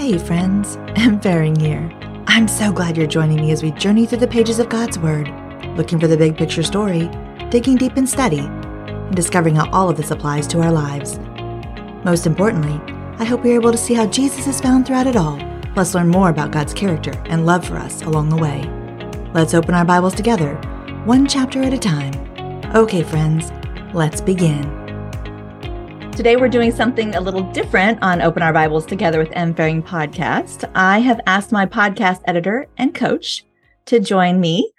Hey, friends, M. Faring here. I'm so glad you're joining me as we journey through the pages of God's Word, looking for the big picture story, digging deep in study, and discovering how all of this applies to our lives. Most importantly, I hope you're able to see how Jesus is found throughout it all, plus learn more about God's character and love for us along the way. Let's open our Bibles together, one chapter at a time. Okay, friends, let's begin. Today, we're doing something a little different on Open Our Bibles Together with M. Faring podcast. I have asked my podcast editor and coach to join me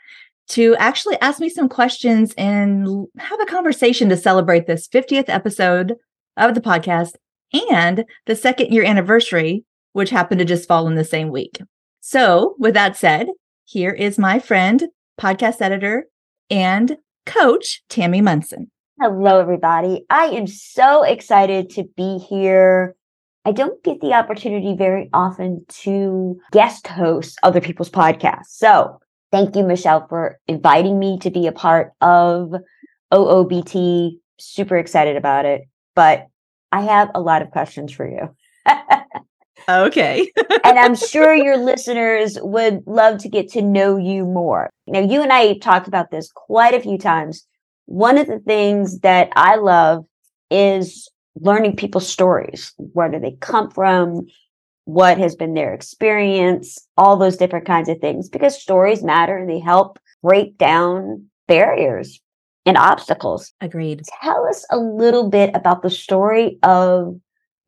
to actually ask me some questions and have a conversation to celebrate this 50th episode of the podcast and the second year anniversary, which happened to just fall in the same week. So, with that said, here is my friend, podcast editor, and coach, Tammy Munson. Hello, everybody. I am so excited to be here. I don't get the opportunity very often to guest host other people's podcasts. So thank you, Michelle, for inviting me to be a part of OOBT. Super excited about it. But I have a lot of questions for you. okay. and I'm sure your listeners would love to get to know you more. Now, you and I talked about this quite a few times one of the things that I love is learning people's stories. Where do they come from? What has been their experience? All those different kinds of things because stories matter. They help break down barriers and obstacles. Agreed. Tell us a little bit about the story of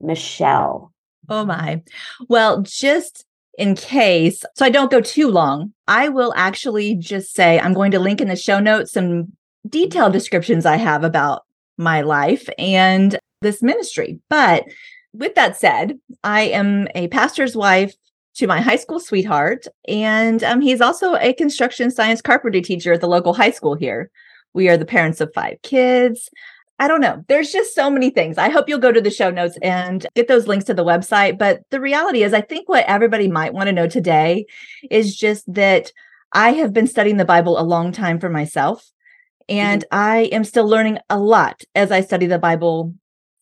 Michelle. Oh my. Well, just in case, so I don't go too long, I will actually just say I'm going to link in the show notes some detailed descriptions I have about my life and this ministry. But with that said, I am a pastor's wife to my high school sweetheart, and um, he's also a construction science carpentry teacher at the local high school here. We are the parents of five kids. I don't know. There's just so many things. I hope you'll go to the show notes and get those links to the website. But the reality is, I think what everybody might want to know today is just that I have been studying the Bible a long time for myself. And mm-hmm. I am still learning a lot as I study the Bible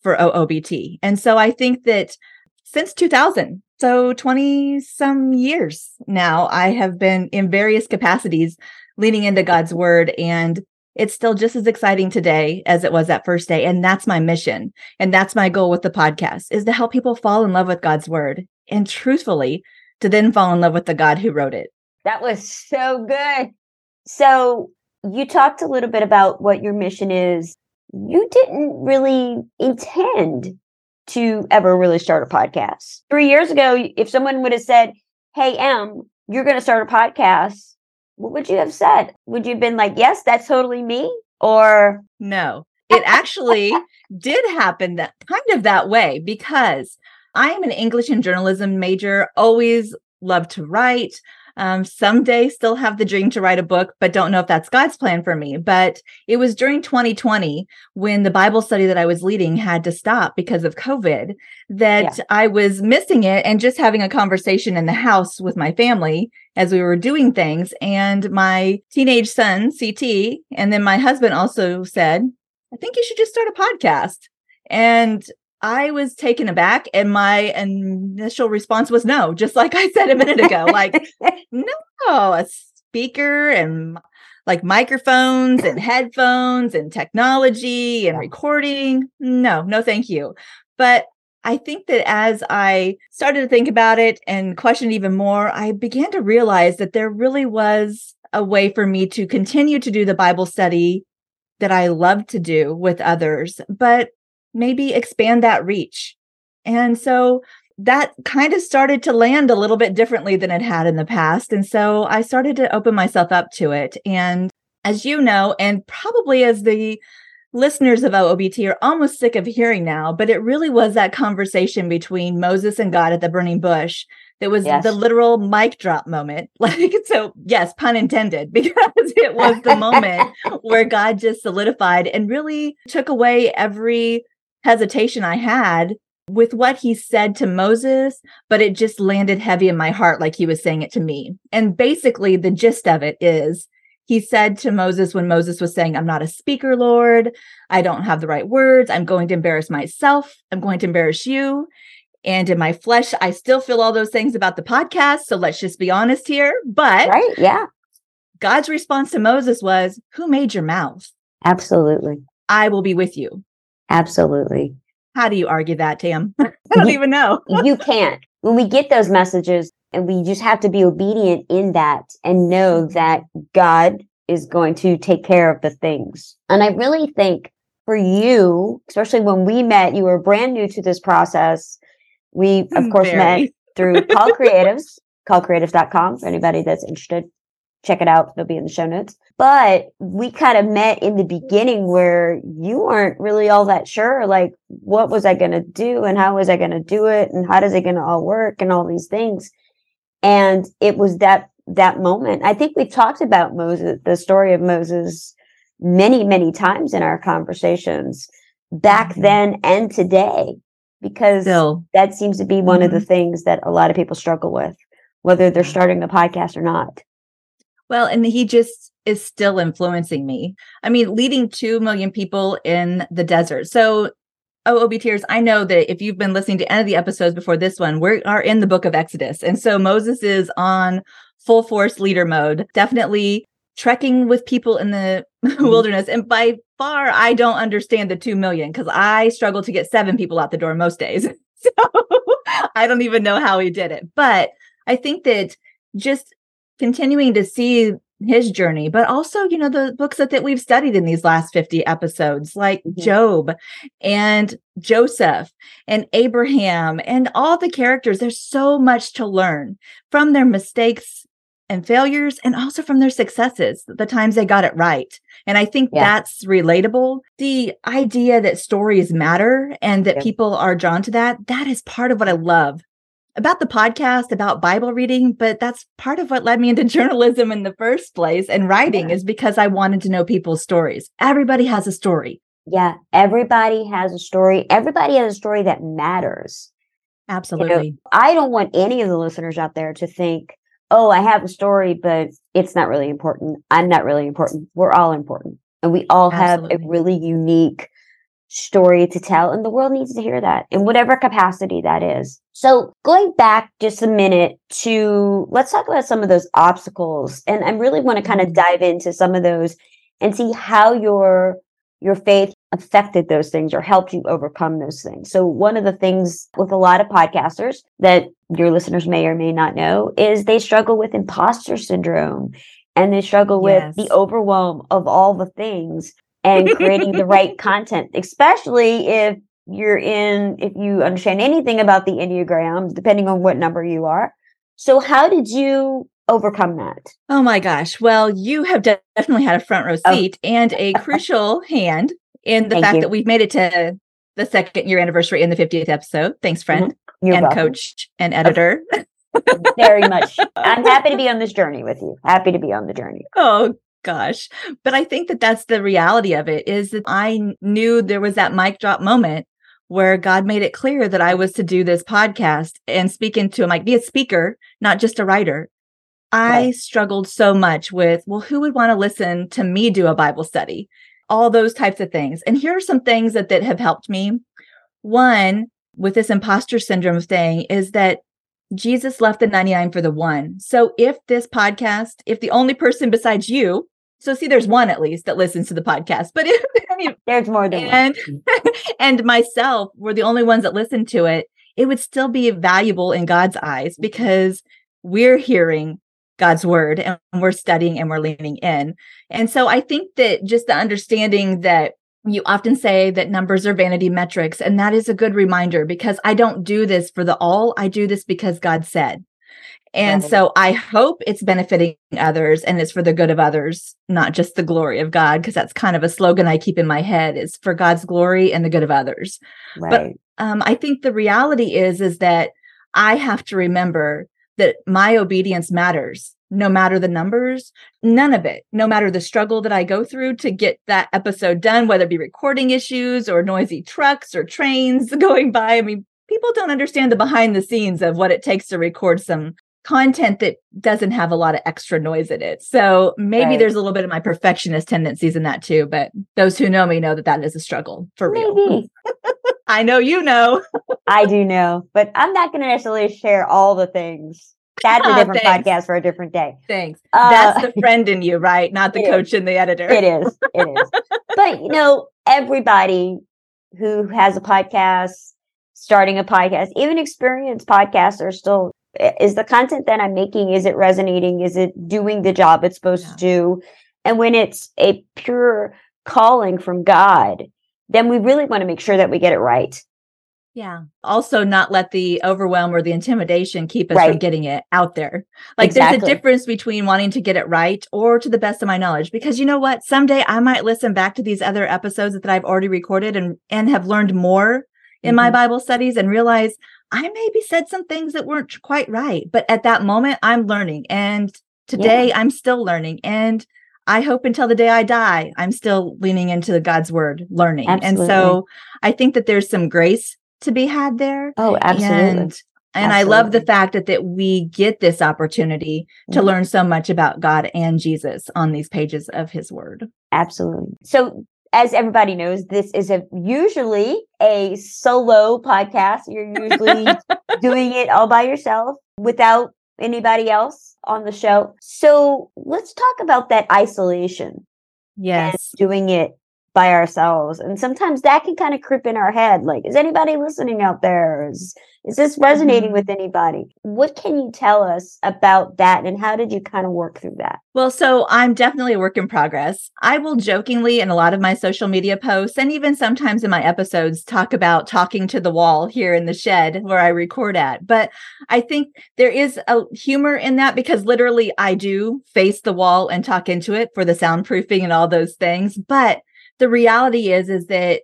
for OOBT. And so I think that since 2000, so 20 some years now, I have been in various capacities leaning into God's word. And it's still just as exciting today as it was that first day. And that's my mission. And that's my goal with the podcast is to help people fall in love with God's word and truthfully to then fall in love with the God who wrote it. That was so good. So you talked a little bit about what your mission is. You didn't really intend to ever really start a podcast. Three years ago, if someone would have said, Hey, M, you're going to start a podcast, what would you have said? Would you have been like, Yes, that's totally me? Or no, it actually did happen that kind of that way because I am an English and journalism major, always loved to write. Um, someday still have the dream to write a book, but don't know if that's God's plan for me. But it was during 2020 when the Bible study that I was leading had to stop because of COVID that yeah. I was missing it and just having a conversation in the house with my family as we were doing things. And my teenage son, CT, and then my husband also said, I think you should just start a podcast. And I was taken aback, and my initial response was no, just like I said a minute ago. Like, no, a speaker and like microphones and headphones and technology and recording. No, no, thank you. But I think that as I started to think about it and question even more, I began to realize that there really was a way for me to continue to do the Bible study that I love to do with others, but maybe expand that reach. And so that kind of started to land a little bit differently than it had in the past. And so I started to open myself up to it. And as you know, and probably as the listeners of OOBT are almost sick of hearing now, but it really was that conversation between Moses and God at the burning bush that was yes. the literal mic drop moment. Like, so yes, pun intended, because it was the moment where God just solidified and really took away every hesitation I had with what he said to Moses, but it just landed heavy in my heart like he was saying it to me. And basically, the gist of it is he said to Moses when Moses was saying, I'm not a speaker, Lord. I don't have the right words. I'm going to embarrass myself. I'm going to embarrass you. And in my flesh, I still feel all those things about the podcast. So let's just be honest here. But right. Yeah. God's response to Moses was, Who made your mouth? Absolutely. I will be with you. Absolutely. How do you argue that, Tam? I don't You- even know. you can't. When we get those messages, and we just have to be obedient in that and know mm-hmm. that God is going to take care of the things. And I really think for you, especially when we met, you were brand new to this process. We, of course, met through Called Creatives, callcreatives.com for anybody that's interested. Check it out. It'll be in the show notes. But we kind of met in the beginning where you weren't really all that sure, like, what was I going to do and how was I going to do it and how does it going to all work and all these things. And it was that, that moment. I think we've talked about Moses, the story of Moses many, many times in our conversations back Mhm. then and today, because Still, that seems to be one of the Mhm. things that a lot of people struggle with, whether they're starting a podcast or not. Well, and he just is still influencing me. I mean, leading 2 million people in the desert. So, oh, OB Tears, I know that if you've been listening to any of the episodes before this one, we are in the book of Exodus. And so Moses is on full force leader mode, definitely trekking with people in the mm-hmm. wilderness. And by far, I don't understand the 2 million because I struggle to get seven people out the door most days. So I don't even know how he did it. But I think that just continuing to see his journey, but also, you know, the books that, that we've studied in these last 50 episodes, like Mhm. Job and Joseph and Abraham and all the characters. There's so much to learn from their mistakes and failures and also from their successes, the times they got it right. And I think Yeah. that's relatable. The idea that stories matter and that Yeah. people are drawn to that, that is part of what I love about the podcast, about Bible reading, but that's part of what led me into journalism in the first place and writing Yeah. is because I wanted to know people's stories. Everybody has a story. Yeah, everybody has a story. Everybody has a story that matters. Absolutely. I don't want any of the listeners out there to think, oh, I have a story, but it's not really important. I'm not really important. We're all important. And we all have a really unique story to tell. And the world needs to hear that in whatever capacity that is. So going back just a minute to let's talk about some of those obstacles. And I really want to mm-hmm. kind of dive into some of those and see how your your faith affected those things or helped you overcome those things. So one of the things with a lot of podcasters that your listeners may or may not know is they struggle with imposter syndrome and they struggle with the overwhelm of all the things and creating the right content, especially if you're in if you understand anything about the Enneagram, depending on what number you are. So how did you overcome that? Oh my gosh. Well, you have de- definitely had a front row Oh. seat and a crucial hand in the Thank fact you. that we've made it to the second year anniversary in the 50th episode. Thanks, friend mm-hmm. You're and welcome. coach and editor. very much. I'm happy to be on this journey with you. Happy to be on the journey. Oh gosh. But I think that that's the reality of it is that I knew there was that mic drop moment where God made it clear that I was to do this podcast and speak into a mic, be a speaker, not just a writer. I Right. struggled so much with, well, who would want to listen to me do a Bible study? All those types of things. And here are some things that, that have helped me. One, with this imposter syndrome thing, is that Jesus left the 99 for the one. So if this podcast, if the only person besides you, so see, there's one at least that listens to the podcast, but if any, There's more than one. and mm. and myself were the only ones that listened to it, it would still be valuable in God's eyes because we're hearing God's word and we're studying and we're leaning in. And so I think that just the understanding that you often say that numbers are vanity metrics, and that is a good reminder because I don't do this for the all. I do this because God said. And Right. so I hope it's benefiting others and it's for the good of others, not just the glory of God, because that's kind of a slogan I keep in my head is for God's glory and the good of others. Right. Um, I think the reality is is that I have to remember that my obedience matters no matter the numbers, none of it, no matter the struggle that I go through to get that episode done, whether it be recording issues or noisy trucks or trains going by. I mean, people don't understand the behind the scenes of what it takes to record some content that doesn't have a lot of extra noise in it. So maybe Right. there's a little bit of my perfectionist tendencies in that too, but those who know me know that that is a struggle for real. I know you know. I do know, but I'm not going to necessarily share all the things. That's a different podcast for a different day. Thanks. Uh, That's the friend in you, right? Not the coach is. and the editor. It is. It is. but you know, everybody who has a podcast, starting a podcast, even experienced podcasts are still is the content that I'm making, is it resonating? Is it doing the job it's supposed yeah. to do? And when it's a pure calling from God, then we really want to make sure that we get it right. Yeah. Also, not let the overwhelm or the intimidation keep us right. from getting it out there. Like, exactly. there's a difference between wanting to get it right or to the best of my knowledge. Because you know what? Someday I might listen back to these other episodes that I've already recorded and, and have learned more in mm-hmm. my Bible studies and realize I maybe said some things that weren't quite right. But at that moment, I'm learning. And today yeah. I'm still learning. And I hope until the day I die, I'm still leaning into God's word, learning. Absolutely. And so I think that there's some grace to be had there. Oh, absolutely. And, and I love the fact that that we get this opportunity to mm-hmm. learn so much about God and Jesus on these pages of his word. Absolutely. So as everybody knows, this is a usually a solo podcast. You're usually doing it all by yourself without anybody else on the show. So let's talk about that isolation. Yes. Doing it by ourselves. And sometimes that can kind of creep in our head. Like, is anybody listening out there? Is, is this resonating mm-hmm. with anybody? What can you tell us about that? And how did you kind of work through that? Well, so I'm definitely a work in progress. I will jokingly in a lot of my social media posts and even sometimes in my episodes talk about talking to the wall here in the shed where I record at. But I think there is a humor in that because literally I do face the wall and talk into it for the soundproofing and all those things. But the reality is is that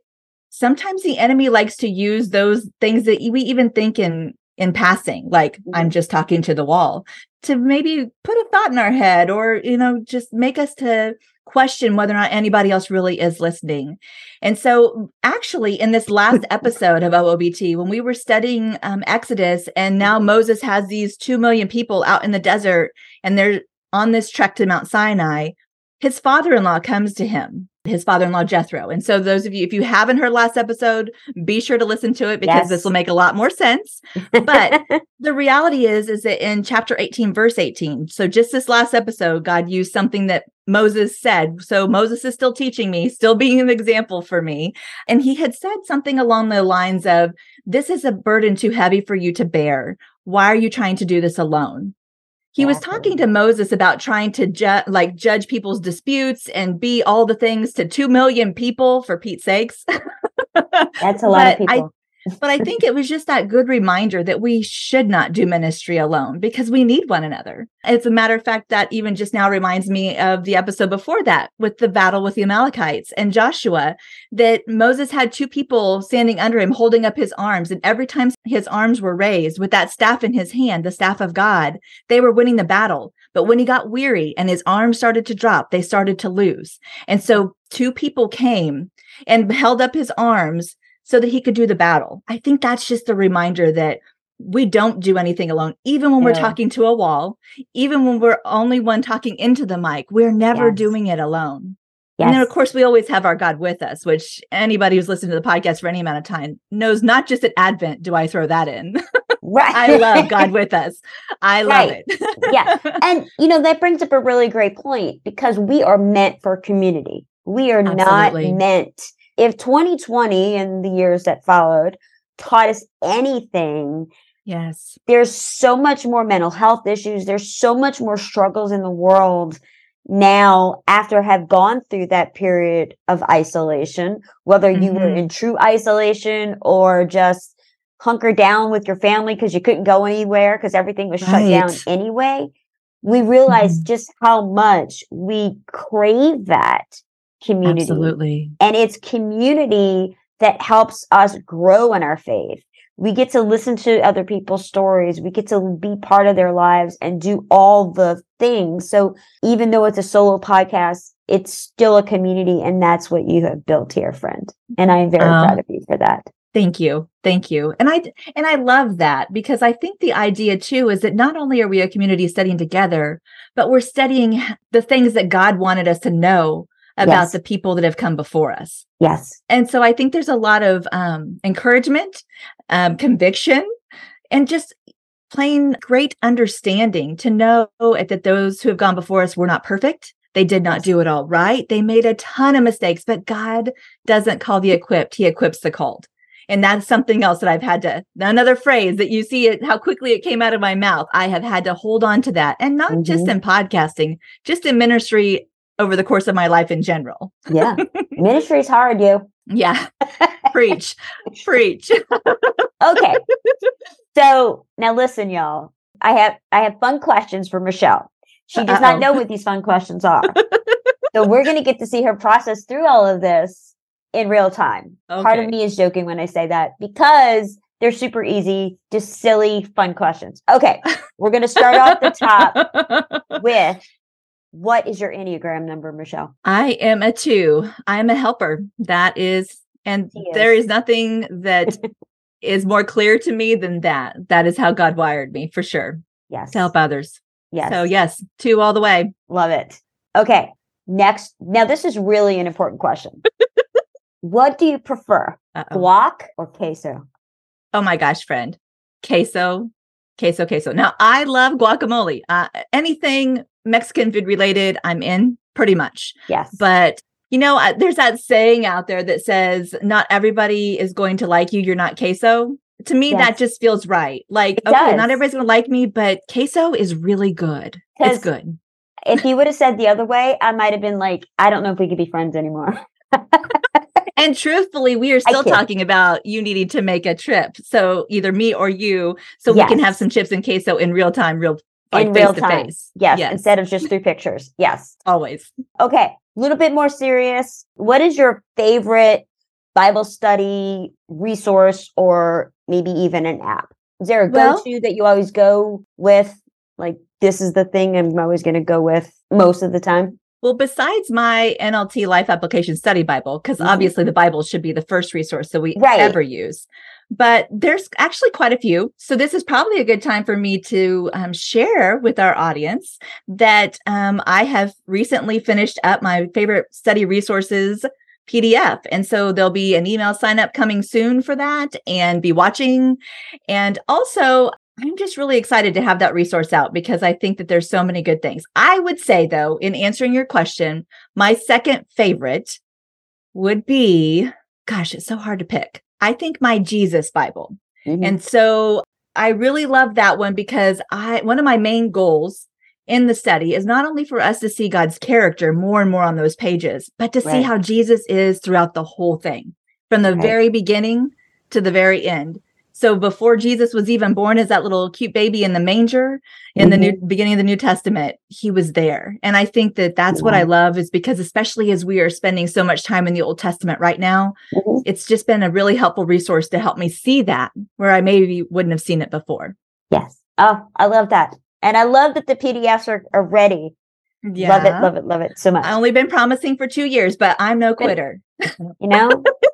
sometimes the enemy likes to use those things that we even think in in passing like mm-hmm. i'm just talking to the wall to maybe put a thought in our head or you know just make us to question whether or not anybody else really is listening. And so actually in this last episode of oobt when we were studying um, exodus and now moses has these 2 million people out in the desert and they're on this trek to mount sinai his father-in-law comes to him his father-in-law Jethro. And so those of you if you haven't heard last episode, be sure to listen to it because yes. this will make a lot more sense. But the reality is is that in chapter 18 verse 18, so just this last episode God used something that Moses said. So Moses is still teaching me, still being an example for me, and he had said something along the lines of this is a burden too heavy for you to bear. Why are you trying to do this alone? He was talking to Moses about trying to ju- like judge people's disputes and be all the things to 2 million people for Pete's sakes. That's a lot of people. But I think it was just that good reminder that we should not do ministry alone because we need one another. As a matter of fact, that even just now reminds me of the episode before that with the battle with the Amalekites and Joshua, that Moses had two people standing under him holding up his arms. And every time his arms were raised with that staff in his hand, the staff of God, they were winning the battle. But when he got weary and his arms started to drop, they started to lose. And so two people came and held up his arms so that he could do the battle. I think that's just a reminder that we don't do anything alone, even when yeah. we're talking to a wall, even when we're only one talking into the mic, we're never yes. doing it alone. Yes. And then, of course, we always have our God with us, which anybody who's listened to the podcast for any amount of time knows not just at Advent do I throw that in. Right. I love God with us. I love right. it. yeah. And, you know, that brings up a really great point because we are meant for community. We are Absolutely. not meant if 2020 and the years that followed taught us anything, yes, there's so much more mental health issues. There's so much more struggles in the world now after have gone through that period of isolation, whether you mm-hmm. were in true isolation or just hunker down with your family because you couldn't go anywhere because everything was right. shut down anyway. We realized mm-hmm. just how much we crave that community. Absolutely. And it's community that helps us grow in our faith. We get to listen to other people's stories. We get to be part of their lives and do all the things. So even though it's a solo podcast, it's still a community. And that's what you have built here, friend. And I am very um, proud of you for that. Thank you. Thank you. And I and I love that because I think the idea too is that not only are we a community studying together, but we're studying the things that God wanted us to know about Yes. the people that have come before us. Yes. And so I think there's a lot of um, encouragement, um, conviction, and just plain great understanding to know that those who have gone before us were not perfect. They did not do it all right. They made a ton of mistakes, but God doesn't call the equipped, He equips the called. And that's something else that I've had to, another phrase that you see it, how quickly it came out of my mouth. I have had to hold on to that. And not just in podcasting, just in ministry over the course of my life in general. Yeah. Ministry's hard, you. Yeah. Preach. Preach. Okay. so now listen, y'all. I have I have fun questions for Michelle. She does Uh-oh. not know what these fun questions are. so we're gonna get to see her process through all of this in real time. Part of me is joking when I say that because they're super easy, just silly, fun questions. Okay, we're gonna start off the top with what is your Enneagram number, Michelle? I am a two. I am a helper. That is, and She there is. is nothing that is more clear to me than that. That is how God wired me for sure Yes. to help others. Yes. So, yes, two all the way. Love it. Okay. Next. Now, this is really an important question. what do you prefer, Uh-oh. guac or queso? Oh my gosh, friend. Queso, queso, queso. Now, I love guacamole. Uh, anything Mexican food related, I'm in pretty much. Yes. But you know, there's that saying out there that says not everybody is going to like you. You're not queso. To me, Yes. that just feels right. Like, It okay, does. not everybody's going to like me, but queso is really good. It's good. if you would have said the other way, I might have been like, I don't know if we could be friends anymore. And truthfully, we are still talking about you needing to make a trip. So either me or you, so we can have some chips and queso in real time, real like In face real to time. face. Yes, Yes. Instead of just through pictures. Yes. Always. Okay. A little bit more serious. What is your favorite Bible study resource or maybe even an app? Is there a Well- go to that you always go with? Like, this is the thing I'm always going to go with most of the time? Well, besides my NLT Life Application Study Bible, because Mhm. obviously the Bible should be the first resource that we Right. ever use, but there's actually quite a few. So this is probably a good time for me to um, share with our audience that um, I have recently finished up my favorite study resources PDF. And so there'll be an email sign up coming soon for that and be watching. And also, I'm just really excited to have that resource out because I think that there's so many good things. I would say, though, in answering your question, my second favorite would be gosh, it's so hard to pick. I think my Jesus Bible. Mhm. And so I really love that one because I one of my main goals in the study is not only for us to see God's character more and more on those pages, but to see how Jesus is throughout the whole thing, from the Right. very beginning to the very end. So before Jesus was even born as that little cute baby in the manger in the new beginning of the New Testament, he was there. And I think that that's what I love is because especially as we are spending so much time in the Old Testament right now, Mhm. it's just been a really helpful resource to help me see that where I maybe wouldn't have seen it before. Yes. Oh, I love that. And I love that the PDFs are, are ready. Love it, love it, love it so much. I've only been promising for two years, but I'm no quitter. you know?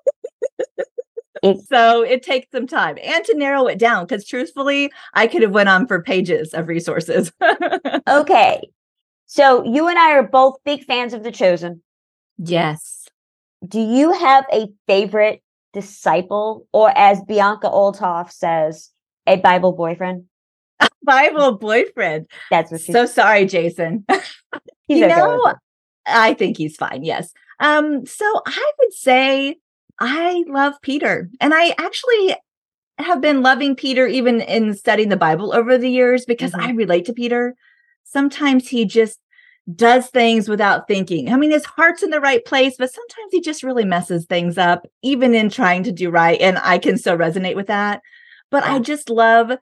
it, So it takes some time and to narrow it down because truthfully, I could have went on for pages of resources. okay. So you and I are both big fans of The Chosen. yes. Do you have a favorite disciple, or as Bianca Olthoff says, a Bible boyfriend? a Bible boyfriend. That's what So sorry, Jason. you okay know. I think he's fine. Yes. Um, so I would say I love Peter. And I actually have been loving Peter even in studying the Bible over the years because Mhm. I relate to Peter. Sometimes he just does things without thinking. I mean, his heart's in the right place, but sometimes he just really messes things up, even in trying to do right. And I can so resonate with that. But I just love,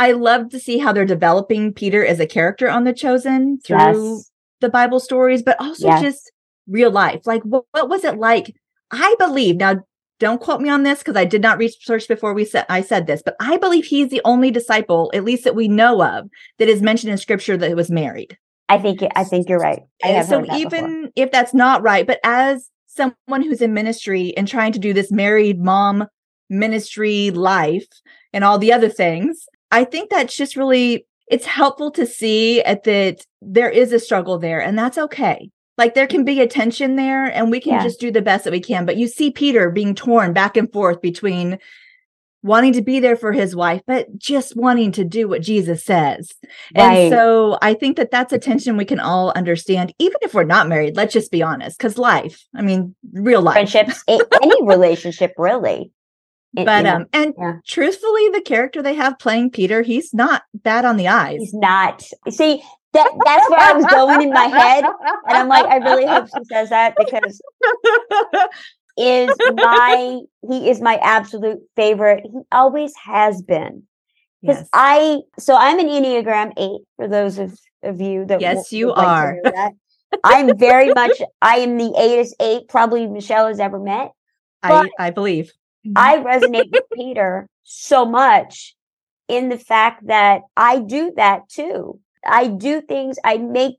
I love to see how they're developing Peter as a character on The Chosen through Yes. the Bible stories, but also Yes. just real life. Like, what, what was it like? I believe now. Don't quote me on this because I did not research before we said I said this, but I believe he's the only disciple, at least that we know of, that is mentioned in Scripture that was married. I think I think you're right. I have so even before. if that's not right, but as someone who's in ministry and trying to do this married mom ministry life and all the other things, I think that's just really it's helpful to see at that there is a struggle there and that's okay. Like there can be a tension there and we can Yeah. just do the best that we can. But you see Peter being torn back and forth between wanting to be there for his wife, but just wanting to do what Jesus says. Right. And so I think that that's a tension we can all understand, even if we're not married. Let's just be honest, because life, I mean, real life. Friendships, any relationship, really. It- But you know, um, and yeah. truthfully, the character they have playing Peter, he's not bad on the eyes. he's not. See, that that's where I was going in my head, and I'm like, I really hope she says that because is my he is my absolute favorite. He always has been. Because yes. I so I'm an Enneagram eight for those of, of you that Yes, you would like are. I'm very much I am the eightest eight probably Michelle has ever met. I, I believe. I mm-hmm. resonate with Peter so much in the fact that I do that too. I do things, I make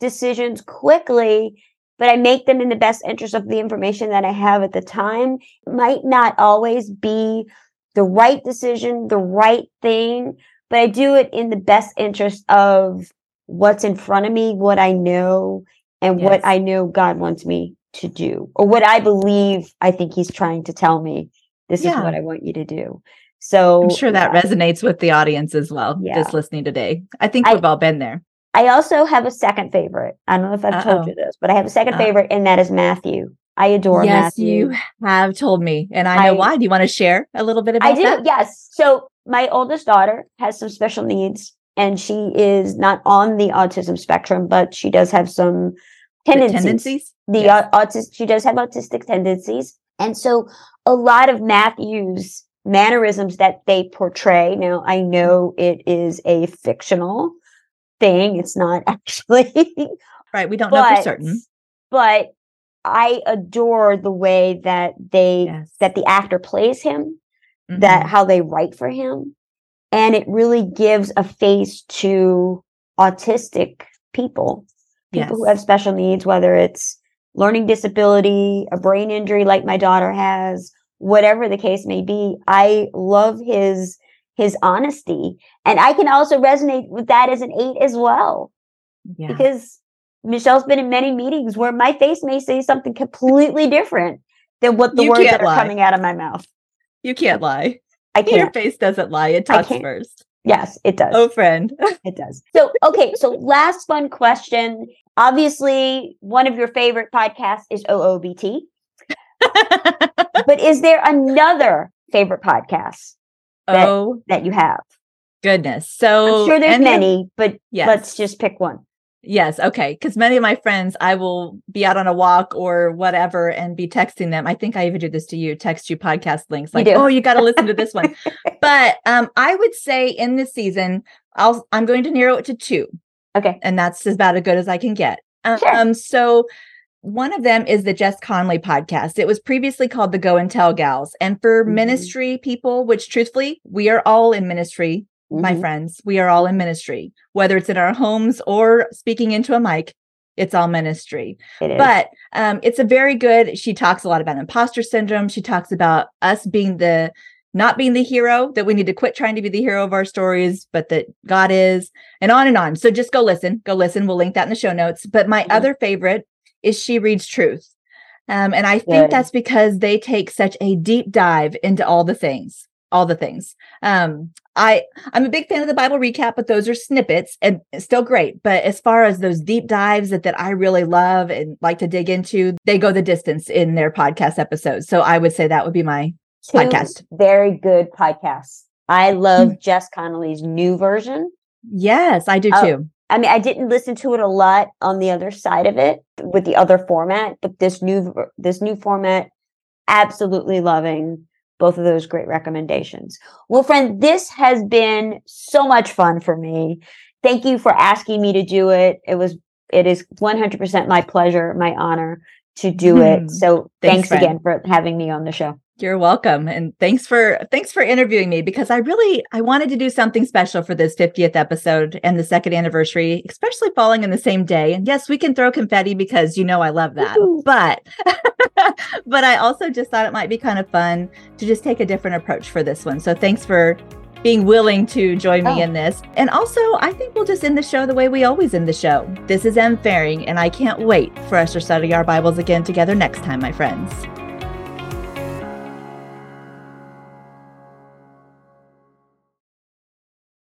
decisions quickly, but I make them in the best interest of the information that I have at the time. It Might not always be the right decision, the right thing, but I do it in the best interest of what's in front of me, what I know, and Yes. what I know God wants me to do, or what I believe I think He's trying to tell me. This is what I want you to do. So I'm sure that yeah. resonates with the audience as well, Yeah. just listening today. I think I- we've all been there. I also have a second favorite. I don't know if I've Uh-oh. told you this, but I have a second Uh. favorite, and that is Matthew. I adore yes, Matthew. you have told me, and I know I- why. Do you want to share a little bit about I do, that? yes. So my oldest daughter has some special needs, and she is not on the autism spectrum, but she does have some The tendencies. tendencies? The Yes. she does have autistic tendencies, and so a lot of Matthew's mannerisms that they portray. Now I know it is a fictional thing; it's not actually. Right. We don't know for certain. but I adore the way that they Yes. that the actor plays him, that Mhm. how they write for him, and it really gives a face to autistic people, people who have special needs, whether it's learning disability, a brain injury like my daughter has, whatever the case may be. I love his his honesty, and I can also resonate with that as an eight as well yeah. because Michelle's been in many meetings where my face may say something completely different than what the You words that are coming out of my mouth. you can't lie. I can't. Your face doesn't lie. It talks first. Yes, it does. Oh, friend. It does. So, okay. So, last fun question. Obviously, one of your favorite podcasts is OOBT, but is there another favorite podcast That- oh, that you have? goodness. So I'm sure there's many, but Yes. let's just pick one. Yes. Okay. Because many of my friends, I will be out on a walk or whatever and be texting them. I think I even do this to you, text you podcast links like, do. oh, you got to listen to this one. But um, I would say in this season, I'll I'm going to narrow it to two, Okay. and that's about as good as I can get. Um, Sure. um, so one of them is the Jess Connolly podcast. It was previously called the Go and Tell Gals. And for Mhm. ministry people, which truthfully, we are all in ministry my Mhm. friends. We are all in ministry, whether it's in our homes or speaking into a mic. It's all ministry. It. But um, it's a very good. She talks a lot about imposter syndrome. She talks about us being the not being the hero, that we need to quit trying to be the hero of our stories, but that God is, and on and on. So just go listen. Go listen. We'll link that in the show notes. But my Mhm. other favorite is She Reads Truth. Um, and I think Good. that's because they take such a deep dive into all the things, all the things. Um, I I'm a big fan of the Bible recap, but those are snippets and still great. But as far as those deep dives that, that I really love and like to dig into, they go the distance in their podcast episodes. So I would say that would be my Two podcast. very good podcasts. I love Jess Connolly's new version. yes, I do Oh, too. I mean, I didn't listen to it a lot on the other side of it with the other format, but this new this new format, absolutely loving both of those great recommendations. Well, friend, this has been so much fun for me. Thank you for asking me to do it. It was it is 100% my pleasure, my honor to do Hmm. it. So Thanks, thanks, again for having me on the show. You're welcome. And thanks for thanks for interviewing me because I really I wanted to do something special for this 50th episode and the second anniversary, especially falling in the same day. And yes, we can throw confetti because you know I love that. Woohoo. But but I also just thought it might be kind of fun to just take a different approach for this one. So thanks for being willing to join me Oh. in this. And also, I think we'll just end the show the way we always end the show. This is M Faring, and I can't wait for us to study our Bibles again together next time, my friends.